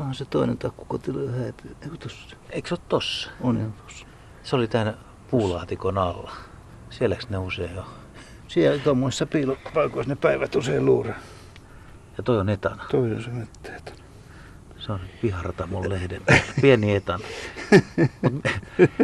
Onhan se toinen takkukotilo häipyy. Eikö tossa? Eikö se ole tossa? On ihan tossa. Se oli täällä puulaatikon alla. Sielläks ne usein jo? Siellä tuommoissa piilopaikoissa ne päivät usein luuraa. Ja toi on etana. Toi on se metteet. Se on piharata mun lehden. Pieni etana. Mut,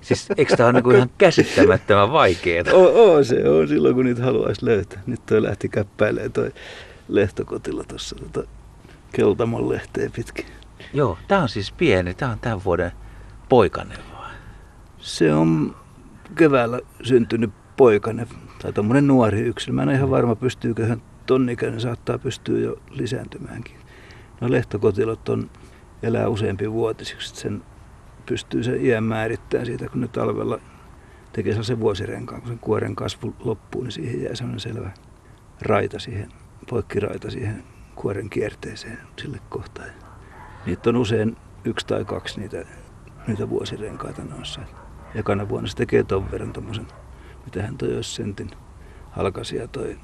siis eikö tää ole niinku ihan käsittämättömän vaikeeta? Oo, oo, se on silloin kun niitä haluaisi löytää. Nyt toi lähti käppäilee toi lehtokotilo tuossa tota Keltamon lehteen pitkin. Joo, tää on siis pieni. Tää on tämän vuoden poikanen vai? Se on keväällä syntynyt poikainen tai tommonen nuori yksilö. Mä en ole ihan varma, pystyykö hän ton ikäinen saattaa pystyä jo lisääntymäänkin. No lehtokotilot on, elää useampi vuotisiksi. Sen pystyy se iän määrittämään siitä, kun ne talvella tekee se vuosirenkaan, kun sen kuoren kasvu loppuu, niin siihen jää sellainen selvä raita siihen, poikkiraita siihen kuoren kierteeseen sille kohtaan. Niitä on usein yksi tai kaksi niitä, niitä vuosirenkaita noissa. Ekana vuonna se tekee ton verran tommosen, mitähän toi olisi sentin halkasia toi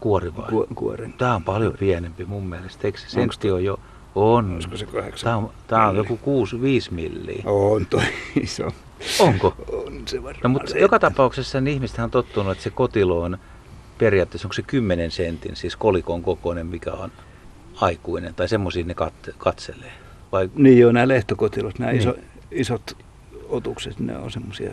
Kuori vai? ku, kuoren. Tää on paljon pienempi mun mielestä. Eikö se sentti on jo... On. Olisiko se kahdeksan? Tää on, tää on joku 6-5 milliä. On toi iso. Onko? On se varmaan No mutta se. joka tapauksessa niin ihmiset on tottunut, että se kotilo on periaatteessa, onko se 10 sentin, siis kolikon kokoinen, mikä on aikuinen, tai semmoisia ne kat- katselee. Vai Niin joo, nämä lehtokotilot, nämä Niin. iso, isot otukset, ne on semmoisia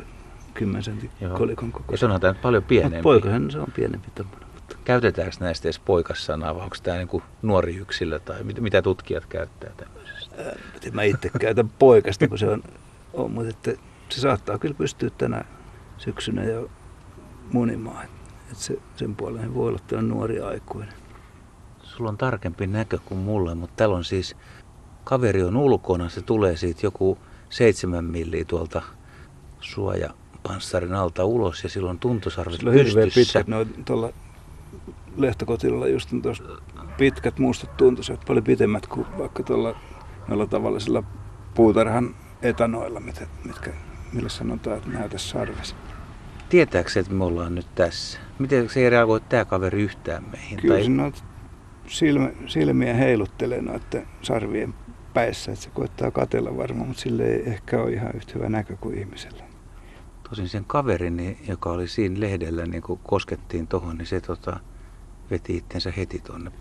10 sentin Joo. kolikon ja kokoisia. se onhan tämä paljon pienempi. Mutta poikahan se on pienempi tommonen. Mutta Käytetäänkö näistä edes poikassanaa, vai onko tämä niinku nuori yksilö, tai mit, mitä tutkijat käyttää tämmöisestä? mutta mä itse käytän poikasta, kun se on, on mutta että se saattaa kyllä pystyä tänä syksynä jo munimaan. Et se, sen puoleen voi olla nuori aikuinen. Sulla on tarkempi näkö kuin mulla, mutta täällä on siis, kaveri on ulkona, se tulee siitä joku seitsemän milliä tuolta suojapanssarin alta ulos ja silloin tuntosarvet Sillä on hirveän pystyssä. pitkät, ne on tuolla lehtokotilolla just on tuossa pitkät mustat tuntuiset, paljon pitemmät kuin vaikka tuolla noilla tavallisilla puutarhan etanoilla, mitä, mitkä, millä sanotaan, että näytä sarves. Tietääkö että me ollaan nyt tässä? Miten se ei reagoi tämä kaveri yhtään meihin? Kyllä tai... se noit silmä, silmiä heiluttelee noiden sarvien päissä, että se koittaa katella varmaan, mutta sille ei ehkä ole ihan yhtä hyvä näkö kuin ihmisellä. Tosin sen kaverini, joka oli siinä lehdellä, niin kun koskettiin tohon, niin se tota, veti itsensä heti tonne.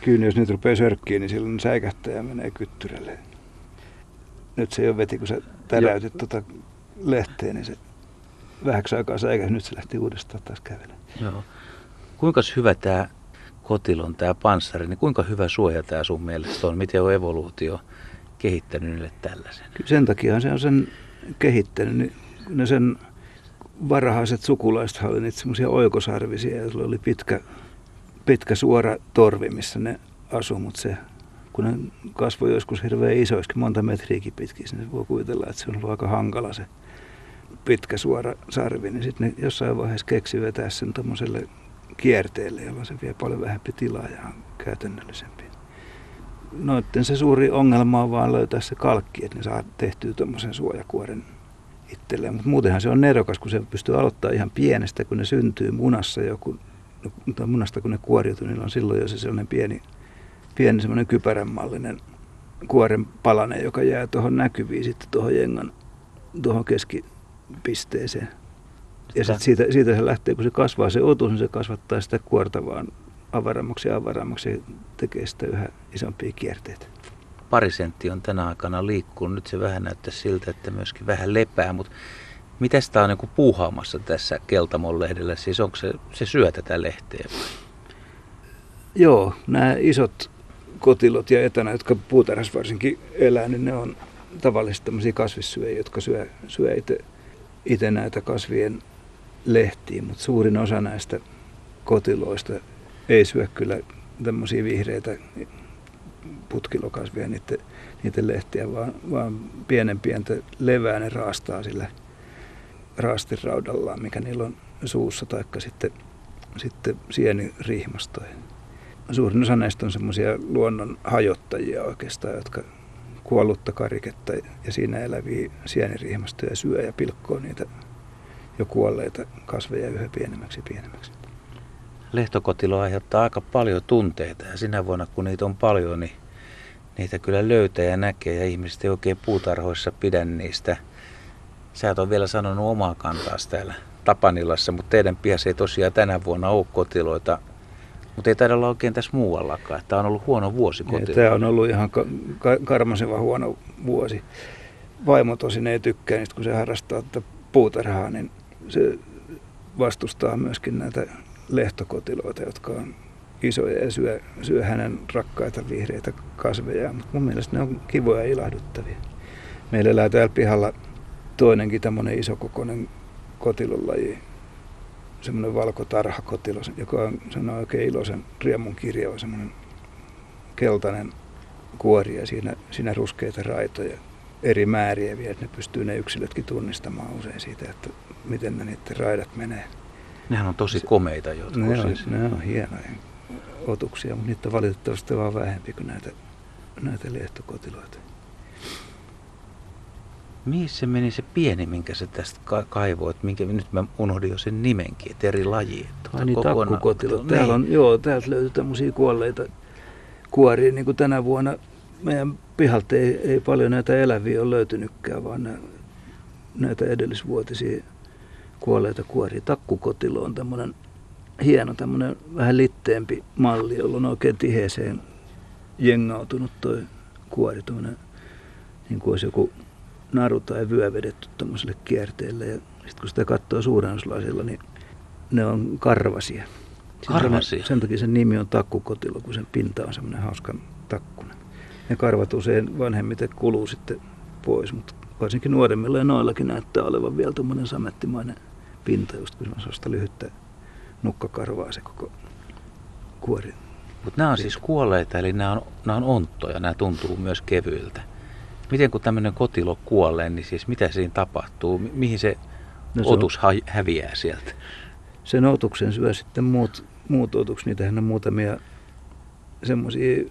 Kyllä jos nyt rupeaa sörkkiin, niin silloin säikähtää ja menee kyttyrälle. Nyt se jo veti, kun sä täräytit tuota lehteen, niin se vähäksi aikaa säikähti. Nyt se lähti uudestaan taas kävelemään. Joo. Kuinka hyvä tämä kotilon, tämä panssari, niin kuinka hyvä suoja tämä sun mielestä on? Miten on evoluutio kehittänyt niille tällaisen? Sen takia se on sen kehittänyt. Niin ne sen varhaiset sukulaiset oli niitä semmoisia oikosarvisia, joilla oli pitkä, pitkä suora torvi, missä ne asui, mutta se, kun ne kasvoi joskus hirveän isoiskin, monta metriäkin pitkin, niin voi kuvitella, että se on ollut aika hankala se pitkä suora sarvi, niin sitten ne jossain vaiheessa keksi vetää sen tuommoiselle kierteelle, jolloin se vie paljon vähempi tilaa ja on käytännöllisempi. Noitten se suuri ongelma on vaan löytää se kalkki, että ne saa tehtyä tuommoisen suojakuoren itselleen. Mutta muutenhan se on nerokas, kun se pystyy aloittaa ihan pienestä, kun ne syntyy munassa joku, no, tai munasta kun ne kuoriutuu, niin on silloin jo se sellainen pieni, pieni semmoinen kypäränmallinen kuoren palanen, joka jää tuohon näkyviin sitten tuohon jengan tuohon keskipisteeseen. Ja sitten siitä, siitä se lähtee, kun se kasvaa se otus, niin se kasvattaa sitä kuorta vaan avarammaksi ja avarammaksi ja tekee sitä yhä isompia kierteitä. Pari senttiä on tänä aikana liikkunut. Nyt se vähän näyttää siltä, että myöskin vähän lepää, mutta mitä sitä on niin puuhaamassa tässä Keltamon lehdellä? Siis onko se, se syö tätä lehteä? Joo, nämä isot kotilot ja etänä, jotka puutarhassa varsinkin elää, niin ne on tavallisesti tämmöisiä kasvissyöjiä, jotka syö, syö itse näitä kasvien lehtiä, mutta suurin osa näistä kotiloista ei syö kyllä tämmöisiä vihreitä putkilokasvia, niiden, niiden lehtiä, vaan, vaan pienen pientä levää ne raastaa sillä raastiraudallaan, mikä niillä on suussa, taikka sitten, sitten sienirihmastoja. Suurin osa näistä on semmoisia luonnon hajottajia oikeastaan, jotka kuollutta kariketta ja siinä eläviä sienirihmastoja syö ja pilkkoo niitä jo kuolleita kasveja yhä pienemmäksi ja pienemmäksi. Lehtokotilo aiheuttaa aika paljon tunteita ja sinä vuonna kun niitä on paljon, niin niitä kyllä löytää ja näkee ja ihmiset ei oikein puutarhoissa pidä niistä. Sä et ole vielä sanonut omaa kantaa täällä Tapanilassa, mutta teidän pihassa ei tosiaan tänä vuonna ole kotiloita. Mutta ei taida olla oikein tässä muuallakaan. Tämä on ollut huono vuosi kotiloilla. Tämä on ollut ihan ka- ka- karmaseva huono vuosi. Vaimo tosin ei tykkää niistä, kun se harrastaa tätä puutarhaa, niin se vastustaa myöskin näitä lehtokotiloita, jotka on isoja ja syö, syö hänen rakkaita vihreitä kasveja. Mutta mun mielestä ne on kivoja ja ilahduttavia. Meillä elää täällä pihalla toinenkin tämmöinen isokokoinen kotilolaji, semmoinen valkotarhakotilo, joka on, se on oikein iloisen riemun kirjava, semmoinen keltainen kuori ja siinä, siinä ruskeita raitoja eri määriä vielä, että ne pystyy ne yksilötkin tunnistamaan usein siitä, että miten ne niiden raidat menee. Nehän on tosi komeita jotkut. Ne on, siis. ne on hienoja otuksia, mutta niitä on valitettavasti vaan vähempi kuin näitä, näitä lehtokotiloita. Mihin se meni se pieni, minkä se tästä ka- kaivoit, minkä nyt mä unohdin jo sen nimenkin, että eri laji. Ai niin, takkukotilo. Täällä on, joo, täältä löytyy tämmöisiä kuolleita kuoria, niin kuin tänä vuonna meidän pihalta ei, ei paljon näitä eläviä ole löytynytkään, vaan nää, näitä edellisvuotisia kuolleita kuoria. Takkukotilo on tämmöinen hieno, tämmöinen vähän litteempi malli, jolla on oikein tiheeseen jengautunut toi kuori, niin kuin olisi joku naru tai vyö vedetty tämmöiselle kierteelle. Ja sitten kun sitä katsoo suurennuslasilla, niin ne on karvasia. Karvasia? Sen takia sen nimi on takkukotilo, kun sen pinta on semmoinen hauskan takkunen. Ne karvat usein vanhemmiten kuluu sitten pois, mutta varsinkin nuoremmilla ja noillakin näyttää olevan vielä tuommoinen samettimainen pinta, just kun se on lyhyttä nukkakarvaa se koko kuori. Mutta nämä on siis kuolleita, eli nämä on, nämä on onttoja, nämä tuntuu myös kevyiltä. Miten kun tämmöinen kotilo kuolee, niin siis mitä siinä tapahtuu? Mi- mihin se, no se otus on, häviää sieltä? Sen otuksen syö sitten muut, muut otukset. Niitähän on muutamia semmoisia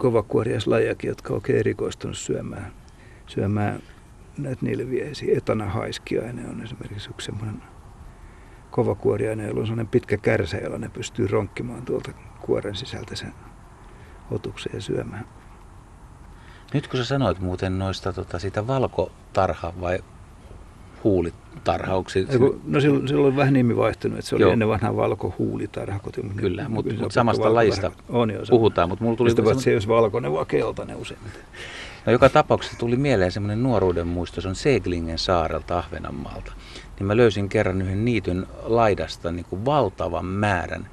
kovakuoriaislajiakin, jotka on erikoistunut syömään, syömään näitä nilviäisiä. Etana haiskiainen on esimerkiksi yksi semmoinen kovakuoriainen, jolla on sellainen pitkä kärsä, jolla ne pystyy ronkkimaan tuolta kuoren sisältä sen otuksen ja syömään. Nyt kun sä sanoit muuten noista tota, siitä valkotarha vai huulitarhauksi. No silloin, silloin on vähän nimi vaihtunut, että se oli Joo. ennen vanhaa valkohuulitarha. Kyllä, mutta mut samasta lajista on jo, puhutaan. Mutta mulla tuli semmoinen... se, jos valkoinen, vaan keltainen usein. No joka tapauksessa tuli mieleen semmoinen nuoruuden muisto, se on Seglingen saarelta Ahvenanmaalta. Niin mä löysin kerran yhden niityn laidasta niin kuin valtavan määrän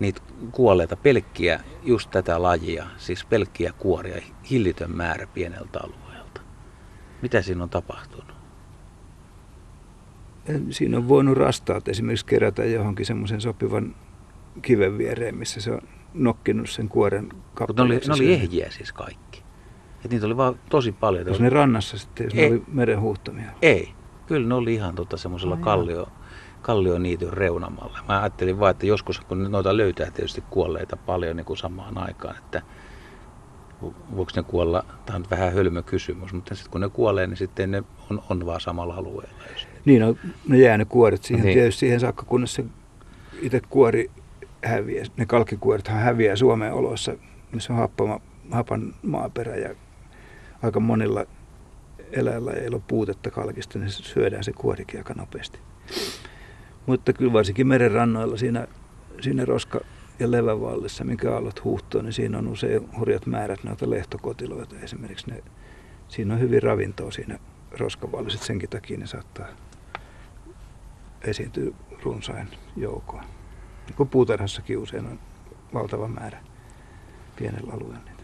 niitä kuolleita pelkkiä, just tätä lajia, siis pelkkiä kuoria, hillitön määrä pieneltä alueelta. Mitä siinä on tapahtunut? Siinä on voinut rastaat esimerkiksi kerätä johonkin semmoisen sopivan kiven viereen, missä se on nokkinut sen kuoren kappaleeksi. Ne oli, ne oli ehjiä siis kaikki. Et niitä oli vaan tosi paljon. Jos ne rannassa sitten, jos ei, ne oli meren huhtamia? Ei. Kyllä ne oli ihan tota semmoisella kallio, kallioniityn reunamalla. Mä ajattelin vaan, että joskus kun noita löytää tietysti kuolleita paljon niin kuin samaan aikaan, että voiko ne kuolla, tämä on vähän hölmö kysymys, mutta sitten kun ne kuolee, niin sitten ne on, on vaan samalla alueella. Niin, no, ne jää ne kuoret siihen niin. tietysti siihen saakka, kunnes se itse kuori häviää. Ne kalkkikuorethan häviää Suomen oloissa, missä on happama, hapan maaperä ja aika monilla eläillä ei ole puutetta kalkista, niin syödään se kuorikin aika nopeasti. Mutta kyllä varsinkin merenrannoilla siinä, siinä roska- ja levävallissa, mikä aallot huuhtoo, niin siinä on usein hurjat määrät noita lehtokotiloita. Esimerkiksi ne, siinä on hyvin ravintoa siinä roskavalliset, senkin takia ne saattaa esiintyä runsain joukoin. Niin kuin puutarhassakin usein on valtava määrä pienellä alueella niitä.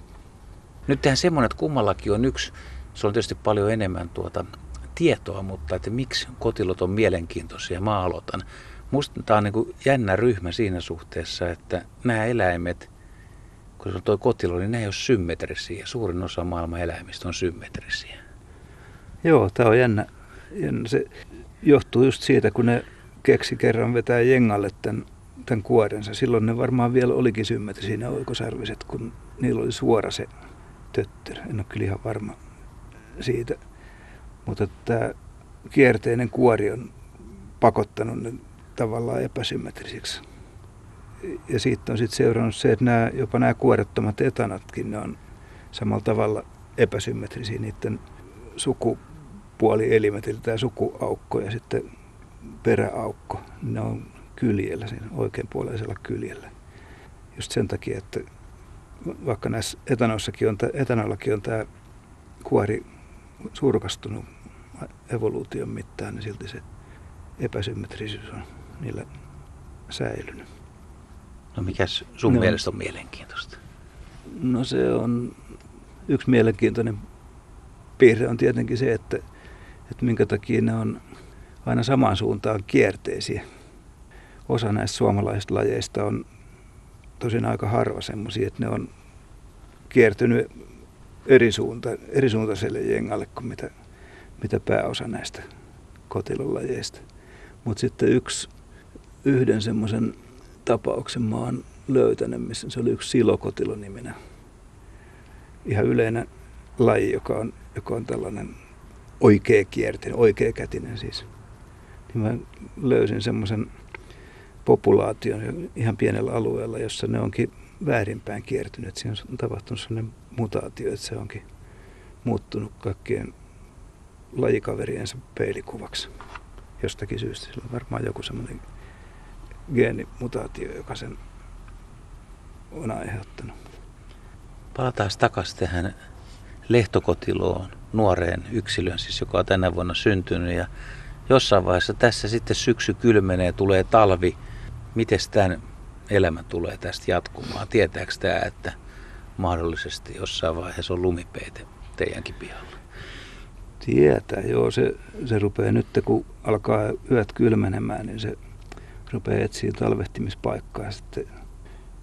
Nyt tehdään semmoinen, että kummallakin on yksi, se on tietysti paljon enemmän tuota tietoa, mutta että miksi kotilot on mielenkiintoisia, mä aloitan. Musta tämä on niin jännä ryhmä siinä suhteessa, että nämä eläimet, kun se on tuo kotilo, niin ne ei ole symmetrisiä. Suurin osa maailman eläimistä on symmetrisiä. Joo, tämä on jännä. jännä. Se johtuu just siitä, kun ne keksi kerran vetää jengalle tämän, tämän kuorensa. Silloin ne varmaan vielä olikin symmetrisiä ne oikosarviset, kun niillä oli suora se töttörö. En ole kyllä ihan varma siitä. Mutta tämä kierteinen kuori on pakottanut ne tavallaan epäsymmetrisiksi. Ja siitä on sitten seurannut se, että nämä, jopa nämä kuorettomat etanatkin, ne on samalla tavalla epäsymmetrisiä niiden sukupuolielimet, eli tämä sukuaukko ja sitten peräaukko. Ne on kyljellä, siinä oikeanpuoleisella kyljellä. Just sen takia, että vaikka näissä etanoissakin on, etanoillakin on tämä kuori surkastunut evoluution mittaan, niin silti se epäsymmetrisyys on niillä säilynyt. No mikä sun no, mielestä on mielenkiintoista? No se on yksi mielenkiintoinen piirre on tietenkin se, että, että minkä takia ne on aina samaan suuntaan kierteisiä. Osa näistä suomalaisista lajeista on tosin aika harva semmoisia, että ne on kiertynyt eri, suunta, eri suuntaiselle jengalle kuin mitä, mitä pääosa näistä kotilolajeista. Mutta sitten yksi, yhden semmoisen tapauksen mä oon löytänyt, missä se oli yksi silokotilo-niminen. Ihan yleinen laji, joka on, joka on tällainen oikea kiertinen, oikea kätinen siis. Niin mä löysin semmoisen populaation ihan pienellä alueella, jossa ne onkin väärinpäin kiertynyt. Siinä on tapahtunut sellainen mutaatio, että se onkin muuttunut kaikkien lajikaveriensa peilikuvaksi jostakin syystä. Sillä on varmaan joku semmoinen geenimutaatio, joka sen on aiheuttanut. Palataan takaisin tähän lehtokotiloon, nuoreen yksilön, siis joka on tänä vuonna syntynyt. Ja jossain vaiheessa tässä sitten syksy kylmenee, tulee talvi. Miten tämän elämä tulee tästä jatkumaan? Tietääkö tämä, että mahdollisesti jossain vaiheessa on lumipeite teidänkin pihalla? Tietää, joo. Se, se rupeaa nyt, kun alkaa yöt kylmenemään, niin se rupeaa etsiä talvehtimispaikkaa. Ja sitten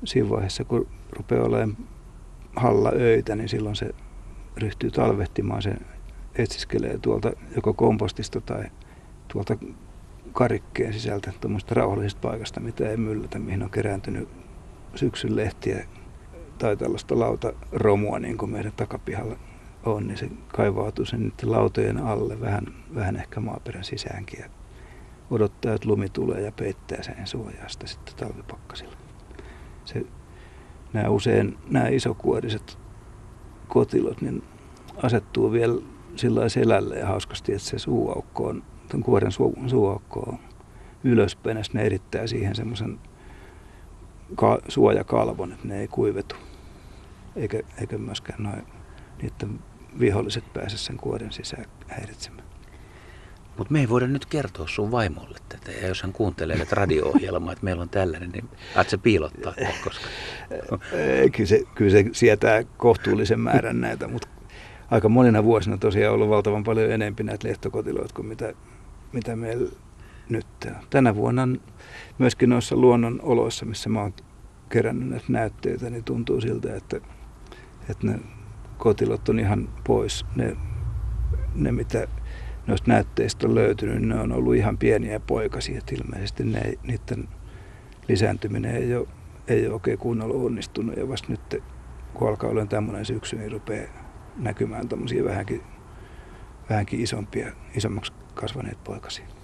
siinä vaiheessa, kun rupeaa olemaan halla öitä, niin silloin se ryhtyy talvehtimaan. Se etsiskelee tuolta joko kompostista tai tuolta karikkeen sisältä tuommoista rauhallisesta paikasta, mitä ei myllätä, mihin on kerääntynyt syksyn lehtiä tai tällaista lautaromua, niin kuin meidän takapihalla on, niin se kaivautuu sen lautojen alle vähän, vähän ehkä maaperän sisäänkin odottaa, että lumi tulee ja peittää sen suojasta sitten talvipakkasilla. Se, nämä usein nämä isokuoriset kotilot niin asettuu vielä sillä selälle ja hauskasti, että se suuaukko on, tuon kuoren su, suuaukko on ylöspäin ja ne erittää siihen semmoisen ka, suojakalvon, että ne ei kuivetu. Eikä, eikä myöskään noin niiden viholliset pääse sen kuoren sisään häiritsemään. Mutta me ei voida nyt kertoa sun vaimolle tätä. Ja jos hän kuuntelee tätä radio-ohjelmaa, että meillä on tällainen, niin aat se piilottaa koska? kyllä, se, kyllä se sietää kohtuullisen määrän näitä, mutta aika monina vuosina tosiaan ollut valtavan paljon enempi näitä lehtokotiloita kuin mitä, mitä meillä nyt. Tänä vuonna myöskin noissa luonnon oloissa, missä mä oon kerännyt näitä näytteitä, niin tuntuu siltä, että, että ne kotilot on ihan pois. Ne, ne mitä noista näytteistä on löytynyt, ne on ollut ihan pieniä poikasia. Että ilmeisesti ne, niiden lisääntyminen ei ole, ei ole oikein kunnolla onnistunut. Ja vasta nyt, kun alkaa olla tämmöinen syksy, niin rupeaa näkymään tämmöisiä vähänkin, vähänkin isompia, isommaksi kasvaneet poikasia.